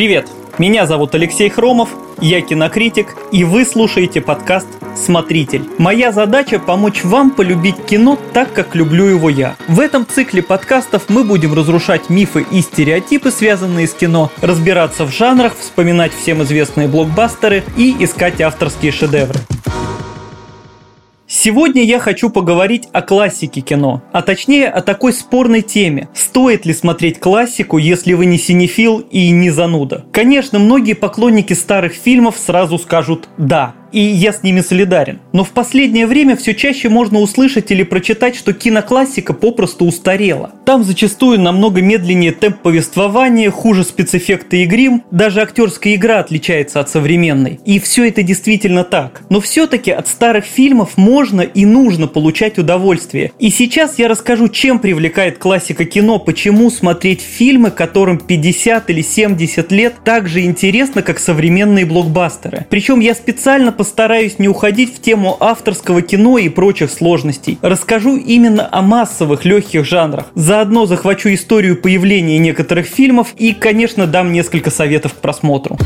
Привет! Меня зовут Алексей Хромов, я кинокритик, и вы слушаете подкаст «Смотритель». Моя задача – помочь вам полюбить кино так, как люблю его я. В этом цикле подкастов мы будем разрушать мифы и стереотипы, связанные с кино, разбираться в жанрах, вспоминать всем известные блокбастеры и искать авторские шедевры. Сегодня я хочу поговорить о классике кино, а точнее о такой спорной теме. Стоит ли смотреть классику, если вы не синефил и не зануда? Конечно, многие поклонники старых фильмов сразу скажут «да», и я с ними солидарен. Но в последнее время все чаще можно услышать или прочитать, что киноклассика попросту устарела. Там зачастую намного медленнее темп повествования, хуже спецэффекты и грим, даже актерская игра отличается от современной. И все это действительно так. Но все-таки от старых фильмов можно и нужно получать удовольствие. И сейчас я расскажу, чем привлекает классика кино, почему смотреть фильмы, которым 50 или 70 лет, так же интересно, как современные блокбастеры. Причем я специально постараюсь не уходить в тему авторского кино и прочих сложностей. Расскажу именно о массовых легких жанрах. Заодно захвачу историю появления некоторых фильмов и, конечно, дам несколько советов к просмотру.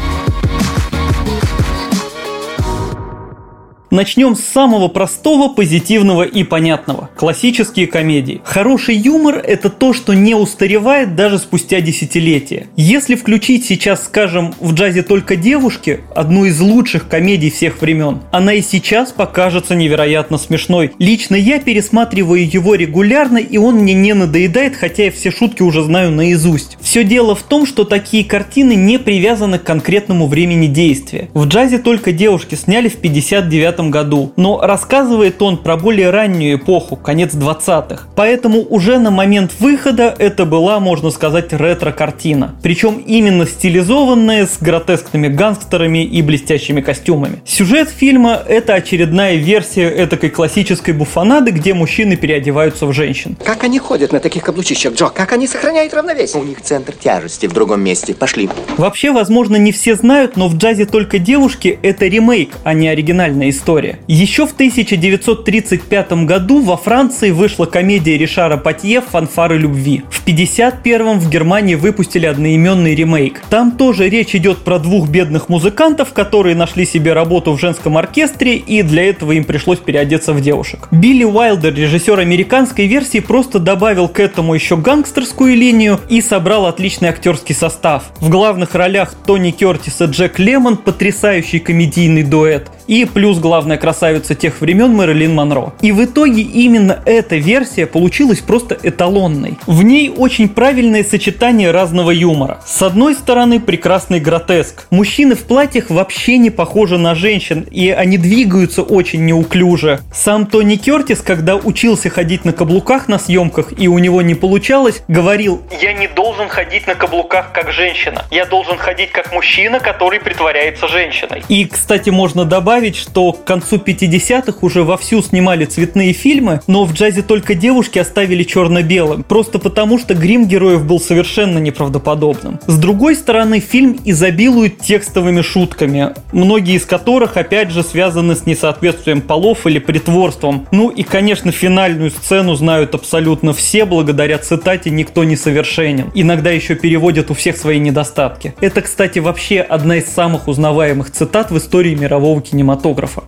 Начнем с самого простого, позитивного и понятного. Классические комедии. Хороший юмор – это то, что не устаревает даже спустя десятилетия. Если включить сейчас, скажем, в джазе только девушки, одну из лучших комедий всех времен, она и сейчас покажется невероятно смешной. Лично я пересматриваю его регулярно, и он мне не надоедает, хотя я все шутки уже знаю наизусть. Все дело в том, что такие картины не привязаны к конкретному времени действия. В джазе только девушки сняли в 59 году, но рассказывает он про более раннюю эпоху, конец 20-х. Поэтому уже на момент выхода это была, можно сказать, ретро-картина. Причем именно стилизованная, с гротескными гангстерами и блестящими костюмами. Сюжет фильма – это очередная версия этакой классической буфанады, где мужчины переодеваются в женщин. Как они ходят на таких каблучищах, Джо? Как они сохраняют равновесие? У них центр тяжести в другом месте. Пошли. Вообще, возможно, не все знают, но в джазе только девушки – это ремейк, а не оригинальная история история. Еще в 1935 году во Франции вышла комедия Ришара Патье «Фанфары любви». В 1951 в Германии выпустили одноименный ремейк. Там тоже речь идет про двух бедных музыкантов, которые нашли себе работу в женском оркестре, и для этого им пришлось переодеться в девушек. Билли Уайлдер, режиссер американской версии, просто добавил к этому еще гангстерскую линию и собрал отличный актерский состав. В главных ролях Тони Кертис и Джек Лемон, потрясающий комедийный дуэт, и плюс главная красавица тех времен Мэрилин Монро. И в итоге именно эта версия получилась просто эталонной. В ней очень правильное сочетание разного юмора. С одной стороны, прекрасный гротеск. Мужчины в платьях вообще не похожи на женщин, и они двигаются очень неуклюже. Сам Тони Кертис, когда учился ходить на каблуках на съемках, и у него не получалось, говорил «Я не должен ходить на каблуках как женщина. Я должен ходить как мужчина, который притворяется женщиной». И, кстати, можно добавить, что концу 50-х уже вовсю снимали цветные фильмы, но в джазе только девушки оставили черно-белым, просто потому что грим героев был совершенно неправдоподобным. С другой стороны, фильм изобилует текстовыми шутками, многие из которых, опять же, связаны с несоответствием полов или притворством. Ну и, конечно, финальную сцену знают абсолютно все, благодаря цитате «Никто не совершенен». Иногда еще переводят у всех свои недостатки. Это, кстати, вообще одна из самых узнаваемых цитат в истории мирового кинематографа.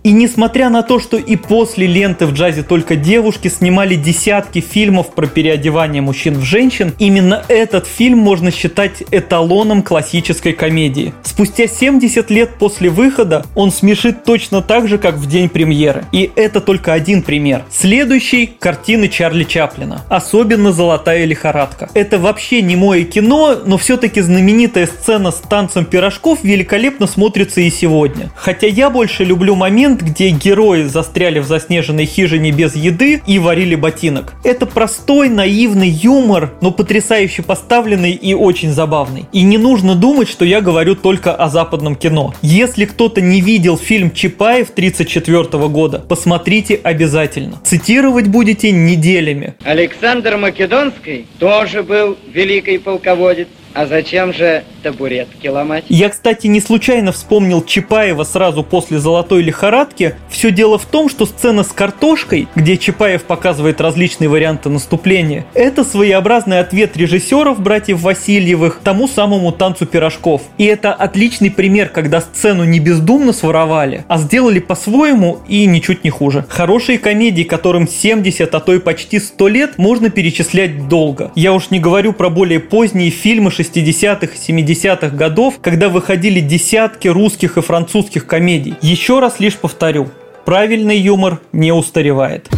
И несмотря на то, что и после ленты в джазе только девушки снимали десятки фильмов про переодевание мужчин в женщин, именно этот фильм можно считать эталоном классической комедии. Спустя 70 лет после выхода он смешит точно так же, как в день премьеры. И это только один пример. Следующий – картины Чарли Чаплина. Особенно «Золотая лихорадка». Это вообще не мое кино, но все-таки знаменитая сцена с танцем пирожков великолепно смотрится и сегодня. Хотя я больше люблю момент, где герои застряли в заснеженной хижине без еды и варили ботинок. Это простой, наивный юмор, но потрясающе поставленный и очень забавный. И не нужно думать, что я говорю только о западном кино. Если кто-то не видел фильм Чапаев 1934 года, посмотрите обязательно. Цитировать будете неделями. Александр Македонский тоже был великий полководец. А зачем же табуретки ломать? Я, кстати, не случайно вспомнил Чапаева сразу после «Золотой лихорадки». Все дело в том, что сцена с картошкой, где Чапаев показывает различные варианты наступления, это своеобразный ответ режиссеров братьев Васильевых тому самому танцу пирожков. И это отличный пример, когда сцену не бездумно своровали, а сделали по-своему и ничуть не хуже. Хорошие комедии, которым 70, а то и почти 100 лет, можно перечислять долго. Я уж не говорю про более поздние фильмы 60-х и 70-х годов, когда выходили десятки русских и французских комедий. Еще раз лишь повторю, правильный юмор не устаревает.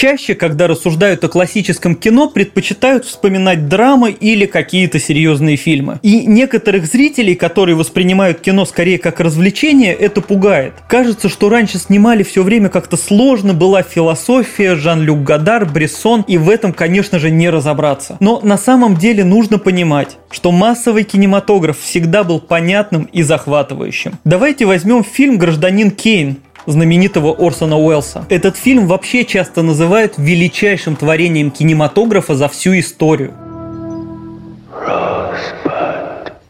Чаще, когда рассуждают о классическом кино, предпочитают вспоминать драмы или какие-то серьезные фильмы. И некоторых зрителей, которые воспринимают кино скорее как развлечение, это пугает. Кажется, что раньше снимали все время как-то сложно, была философия, Жан-Люк Гадар, Брессон, и в этом, конечно же, не разобраться. Но на самом деле нужно понимать, что массовый кинематограф всегда был понятным и захватывающим. Давайте возьмем фильм «Гражданин Кейн», знаменитого Орсона Уэллса. Этот фильм вообще часто называют величайшим творением кинематографа за всю историю.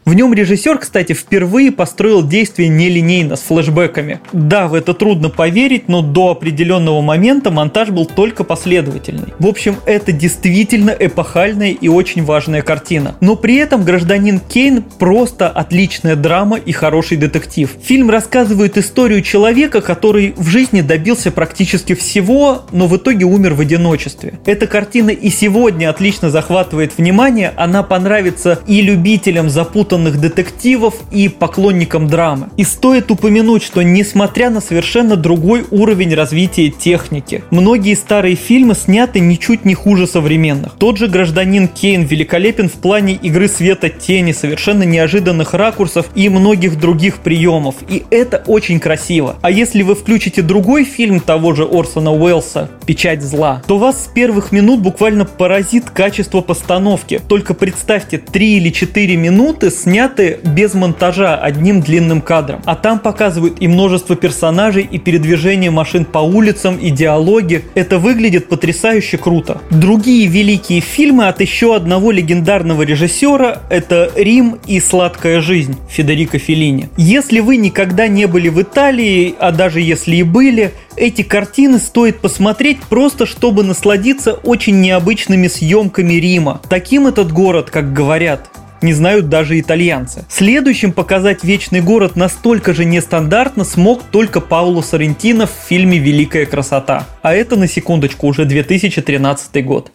В нем режиссер, кстати, впервые построил действие нелинейно, с флэшбэками. Да, в это трудно поверить, но до определенного момента монтаж был только последовательный. В общем, это действительно эпохальная и очень важная картина. Но при этом «Гражданин Кейн» просто отличная драма и хороший детектив. Фильм рассказывает историю человека, который в жизни добился практически всего, но в итоге умер в одиночестве. Эта картина и сегодня отлично захватывает внимание, она понравится и любителям запутанных запутанных детективов и поклонникам драмы. И стоит упомянуть, что несмотря на совершенно другой уровень развития техники, многие старые фильмы сняты ничуть не хуже современных. Тот же «Гражданин Кейн» великолепен в плане игры света тени, совершенно неожиданных ракурсов и многих других приемов. И это очень красиво. А если вы включите другой фильм того же Орсона Уэллса «Печать зла», то вас с первых минут буквально поразит качество постановки. Только представьте, 3 или 4 минуты с сняты без монтажа одним длинным кадром. А там показывают и множество персонажей, и передвижение машин по улицам, и диалоги. Это выглядит потрясающе круто. Другие великие фильмы от еще одного легендарного режиссера – это «Рим» и «Сладкая жизнь» Федерико Феллини. Если вы никогда не были в Италии, а даже если и были, эти картины стоит посмотреть просто, чтобы насладиться очень необычными съемками Рима. Таким этот город, как говорят, не знают даже итальянцы. Следующим показать вечный город настолько же нестандартно смог только Пауло Соррентино в фильме «Великая красота». А это, на секундочку, уже 2013 год.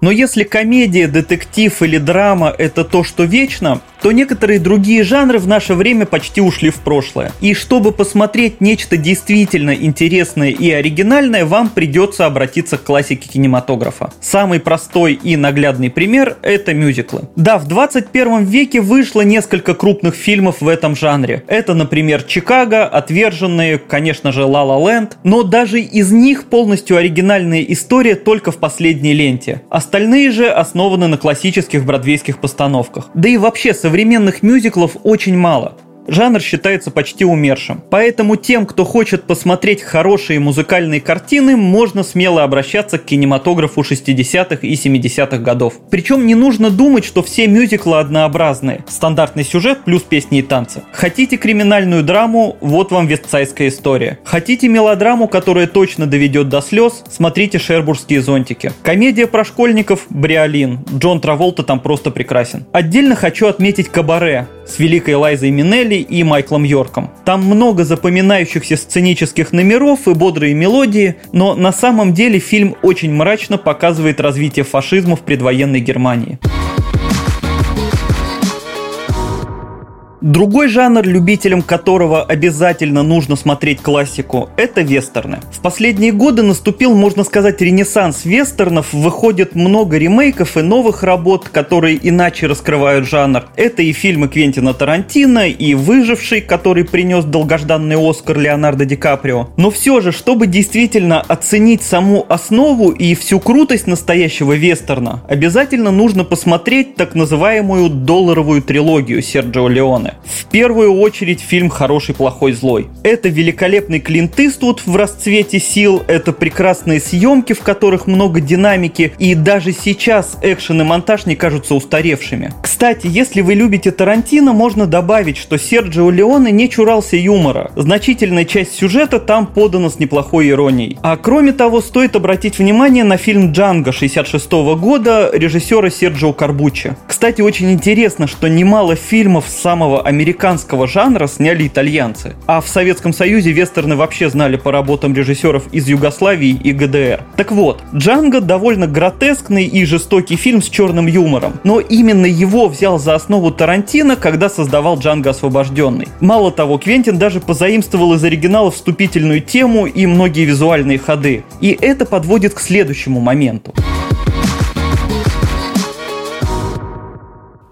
Но если комедия, детектив или драма – это то, что вечно, то некоторые другие жанры в наше время почти ушли в прошлое. И чтобы посмотреть нечто действительно интересное и оригинальное, вам придется обратиться к классике кинематографа. Самый простой и наглядный пример – это мюзиклы. Да, в 21 веке вышло несколько крупных фильмов в этом жанре. Это, например, «Чикаго», «Отверженные», конечно же, «Ла Ла Ленд», но даже из них полностью оригинальная история только в последней ленте. Остальные же основаны на классических бродвейских постановках. Да и вообще, со современных мюзиклов очень мало – жанр считается почти умершим. Поэтому тем, кто хочет посмотреть хорошие музыкальные картины, можно смело обращаться к кинематографу 60-х и 70-х годов. Причем не нужно думать, что все мюзиклы однообразные. Стандартный сюжет плюс песни и танцы. Хотите криминальную драму? Вот вам вестсайская история. Хотите мелодраму, которая точно доведет до слез? Смотрите «Шербургские зонтики». Комедия про школьников «Бриолин». Джон Траволта там просто прекрасен. Отдельно хочу отметить «Кабаре» с великой Лайзой Минелли и Майклом Йорком. Там много запоминающихся сценических номеров и бодрые мелодии, но на самом деле фильм очень мрачно показывает развитие фашизма в предвоенной Германии. Другой жанр, любителям которого обязательно нужно смотреть классику, это вестерны. В последние годы наступил, можно сказать, ренессанс вестернов. Выходит много ремейков и новых работ, которые иначе раскрывают жанр. Это и фильмы Квентина Тарантино, и «Выживший», который принес долгожданный Оскар Леонардо Ди Каприо. Но все же, чтобы действительно оценить саму основу и всю крутость настоящего вестерна, обязательно нужно посмотреть так называемую долларовую трилогию Серджио Леоне. Фильме. В первую очередь фильм «Хороший, плохой, злой». Это великолепный Клинт Иствуд в расцвете сил, это прекрасные съемки, в которых много динамики, и даже сейчас экшен и монтаж не кажутся устаревшими. Кстати, если вы любите Тарантино, можно добавить, что Серджио Леоне не чурался юмора. Значительная часть сюжета там подана с неплохой иронией. А кроме того, стоит обратить внимание на фильм «Джанго» 66 года режиссера Серджио Карбуччи. Кстати, очень интересно, что немало фильмов самого американского жанра сняли итальянцы, а в Советском Союзе вестерны вообще знали по работам режиссеров из Югославии и ГДР. Так вот, «Джанго» довольно гротескный и жестокий фильм с черным юмором, но именно его взял за основу Тарантино, когда создавал «Джанго освобожденный». Мало того, Квентин даже позаимствовал из оригинала вступительную тему и многие визуальные ходы. И это подводит к следующему моменту.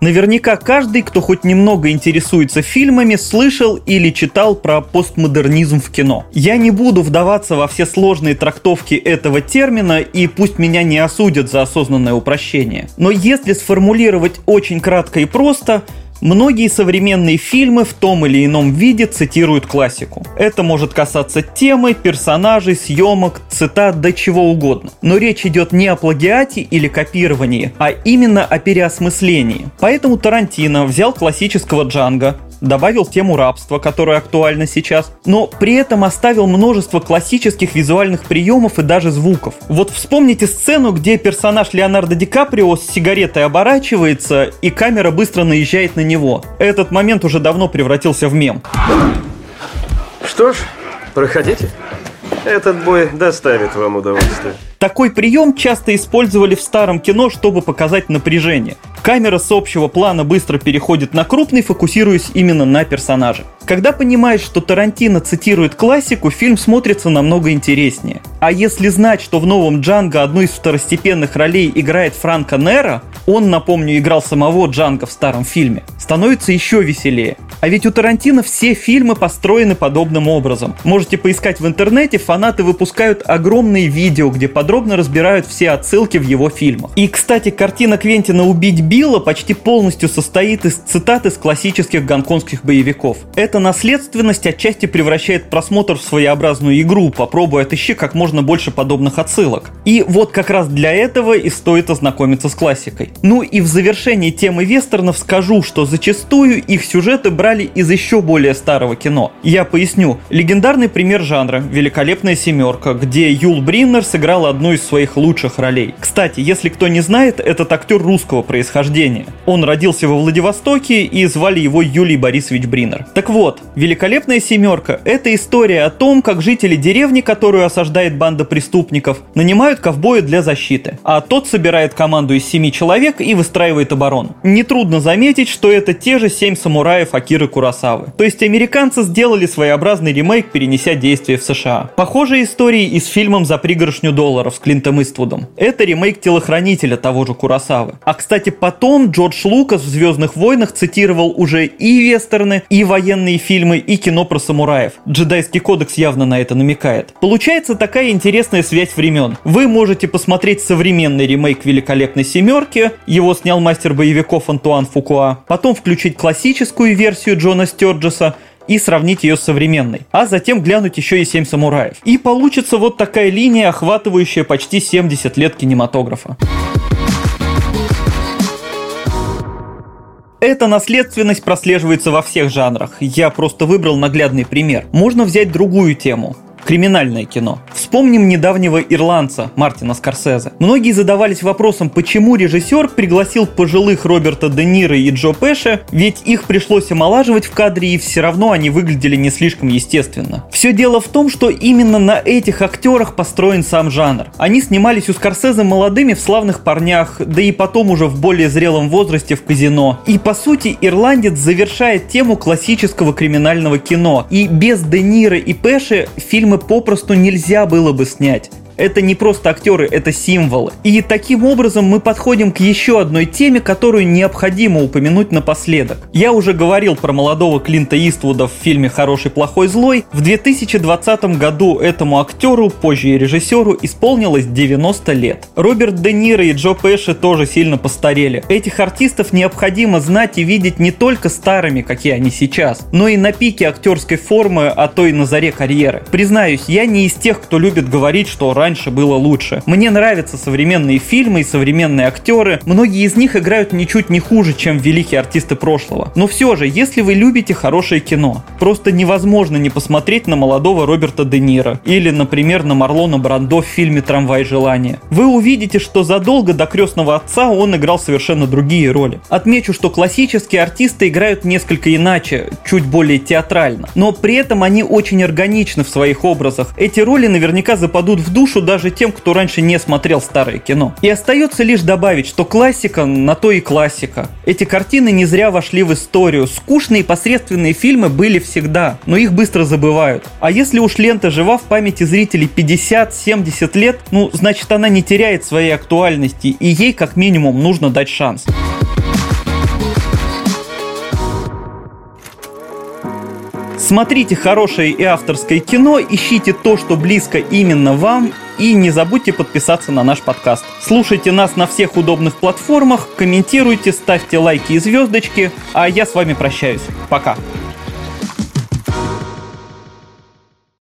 Наверняка каждый, кто хоть немного интересуется фильмами, слышал или читал про постмодернизм в кино. Я не буду вдаваться во все сложные трактовки этого термина, и пусть меня не осудят за осознанное упрощение. Но если сформулировать очень кратко и просто, Многие современные фильмы в том или ином виде цитируют классику. Это может касаться темы, персонажей, съемок, цитат, да чего угодно. Но речь идет не о плагиате или копировании, а именно о переосмыслении. Поэтому Тарантино взял классического Джанга, добавил тему рабства, которая актуальна сейчас, но при этом оставил множество классических визуальных приемов и даже звуков. Вот вспомните сцену, где персонаж Леонардо Ди Каприо с сигаретой оборачивается, и камера быстро наезжает на него. Этот момент уже давно превратился в мем. Что ж, проходите. Этот бой доставит вам удовольствие. Такой прием часто использовали в старом кино, чтобы показать напряжение. Камера с общего плана быстро переходит на крупный, фокусируясь именно на персонаже. Когда понимаешь, что Тарантино цитирует классику, фильм смотрится намного интереснее. А если знать, что в новом Джанго одну из второстепенных ролей играет Франко Нера, он, напомню, играл самого Джанго в старом фильме, становится еще веселее. А ведь у Тарантино все фильмы построены подобным образом. Можете поискать в интернете, фанаты выпускают огромные видео, где подробно разбирают все отсылки в его фильмах. И, кстати, картина Квентина «Убить Билла» почти полностью состоит из цитат из классических гонконгских боевиков. Эта наследственность отчасти превращает просмотр в своеобразную игру, попробуй отыщи как можно больше подобных отсылок. И вот как раз для этого и стоит ознакомиться с классикой. Ну и в завершении темы вестернов скажу, что зачастую их сюжеты брали из еще более старого кино. Я поясню. Легендарный пример жанра – «Великолепная семерка», где Юл Бриннер сыграл одну из своих лучших ролей. Кстати, если кто не знает, этот актер русского происхождения. Он родился во Владивостоке и звали его Юлий Борисович Бриннер. Так вот, «Великолепная семерка» — это история о том, как жители деревни, которую осаждает банда преступников, нанимают ковбоя для защиты, а тот собирает команду из семи человек и выстраивает оборону. Нетрудно заметить, что это те же семь самураев Акиры Курасавы. То есть американцы сделали своеобразный ремейк, перенеся действие в США. Похожие истории и с фильмом «За пригоршню долларов» с Клинтом Иствудом. Это ремейк «Телохранителя» того же Курасавы. А кстати, потом Джордж Лукас в «Звездных войнах» цитировал уже и вестерны, и военные фильмы и кино про самураев. Джедайский кодекс явно на это намекает. Получается такая интересная связь времен. Вы можете посмотреть современный ремейк «Великолепной семерки», его снял мастер боевиков Антуан Фукуа, потом включить классическую версию Джона Стерджеса, и сравнить ее с современной, а затем глянуть еще и «Семь самураев». И получится вот такая линия, охватывающая почти 70 лет кинематографа. Эта наследственность прослеживается во всех жанрах. Я просто выбрал наглядный пример. Можно взять другую тему криминальное кино. Вспомним недавнего ирландца Мартина Скорсезе. Многие задавались вопросом, почему режиссер пригласил пожилых Роберта Де Ниро и Джо Пэша, ведь их пришлось омолаживать в кадре, и все равно они выглядели не слишком естественно. Все дело в том, что именно на этих актерах построен сам жанр. Они снимались у Скорсезе молодыми в славных парнях, да и потом уже в более зрелом возрасте в казино. И по сути ирландец завершает тему классического криминального кино. И без Де Ниро и Пэши фильмы попросту нельзя было бы снять. Это не просто актеры, это символы. И таким образом мы подходим к еще одной теме, которую необходимо упомянуть напоследок. Я уже говорил про молодого Клинта Иствуда в фильме «Хороший, плохой, злой». В 2020 году этому актеру, позже и режиссеру, исполнилось 90 лет. Роберт Де Ниро и Джо Пэши тоже сильно постарели. Этих артистов необходимо знать и видеть не только старыми, какие они сейчас, но и на пике актерской формы, а то и на заре карьеры. Признаюсь, я не из тех, кто любит говорить, что раньше было лучше. Мне нравятся современные фильмы и современные актеры. Многие из них играют ничуть не хуже, чем великие артисты прошлого. Но все же, если вы любите хорошее кино, просто невозможно не посмотреть на молодого Роберта Де Ниро или, например, на Марлона Брандо в фильме «Трамвай желания». Вы увидите, что задолго до «Крестного отца» он играл совершенно другие роли. Отмечу, что классические артисты играют несколько иначе, чуть более театрально, но при этом они очень органичны в своих образах. Эти роли наверняка западут в душу даже тем, кто раньше не смотрел старое кино. И остается лишь добавить, что классика на то и классика. Эти картины не зря вошли в историю. Скучные и посредственные фильмы были всегда, но их быстро забывают. А если уж лента жива в памяти зрителей 50-70 лет, ну, значит она не теряет своей актуальности, и ей как минимум нужно дать шанс. Смотрите хорошее и авторское кино, ищите то, что близко именно вам, и не забудьте подписаться на наш подкаст. Слушайте нас на всех удобных платформах, комментируйте, ставьте лайки и звездочки, а я с вами прощаюсь. Пока.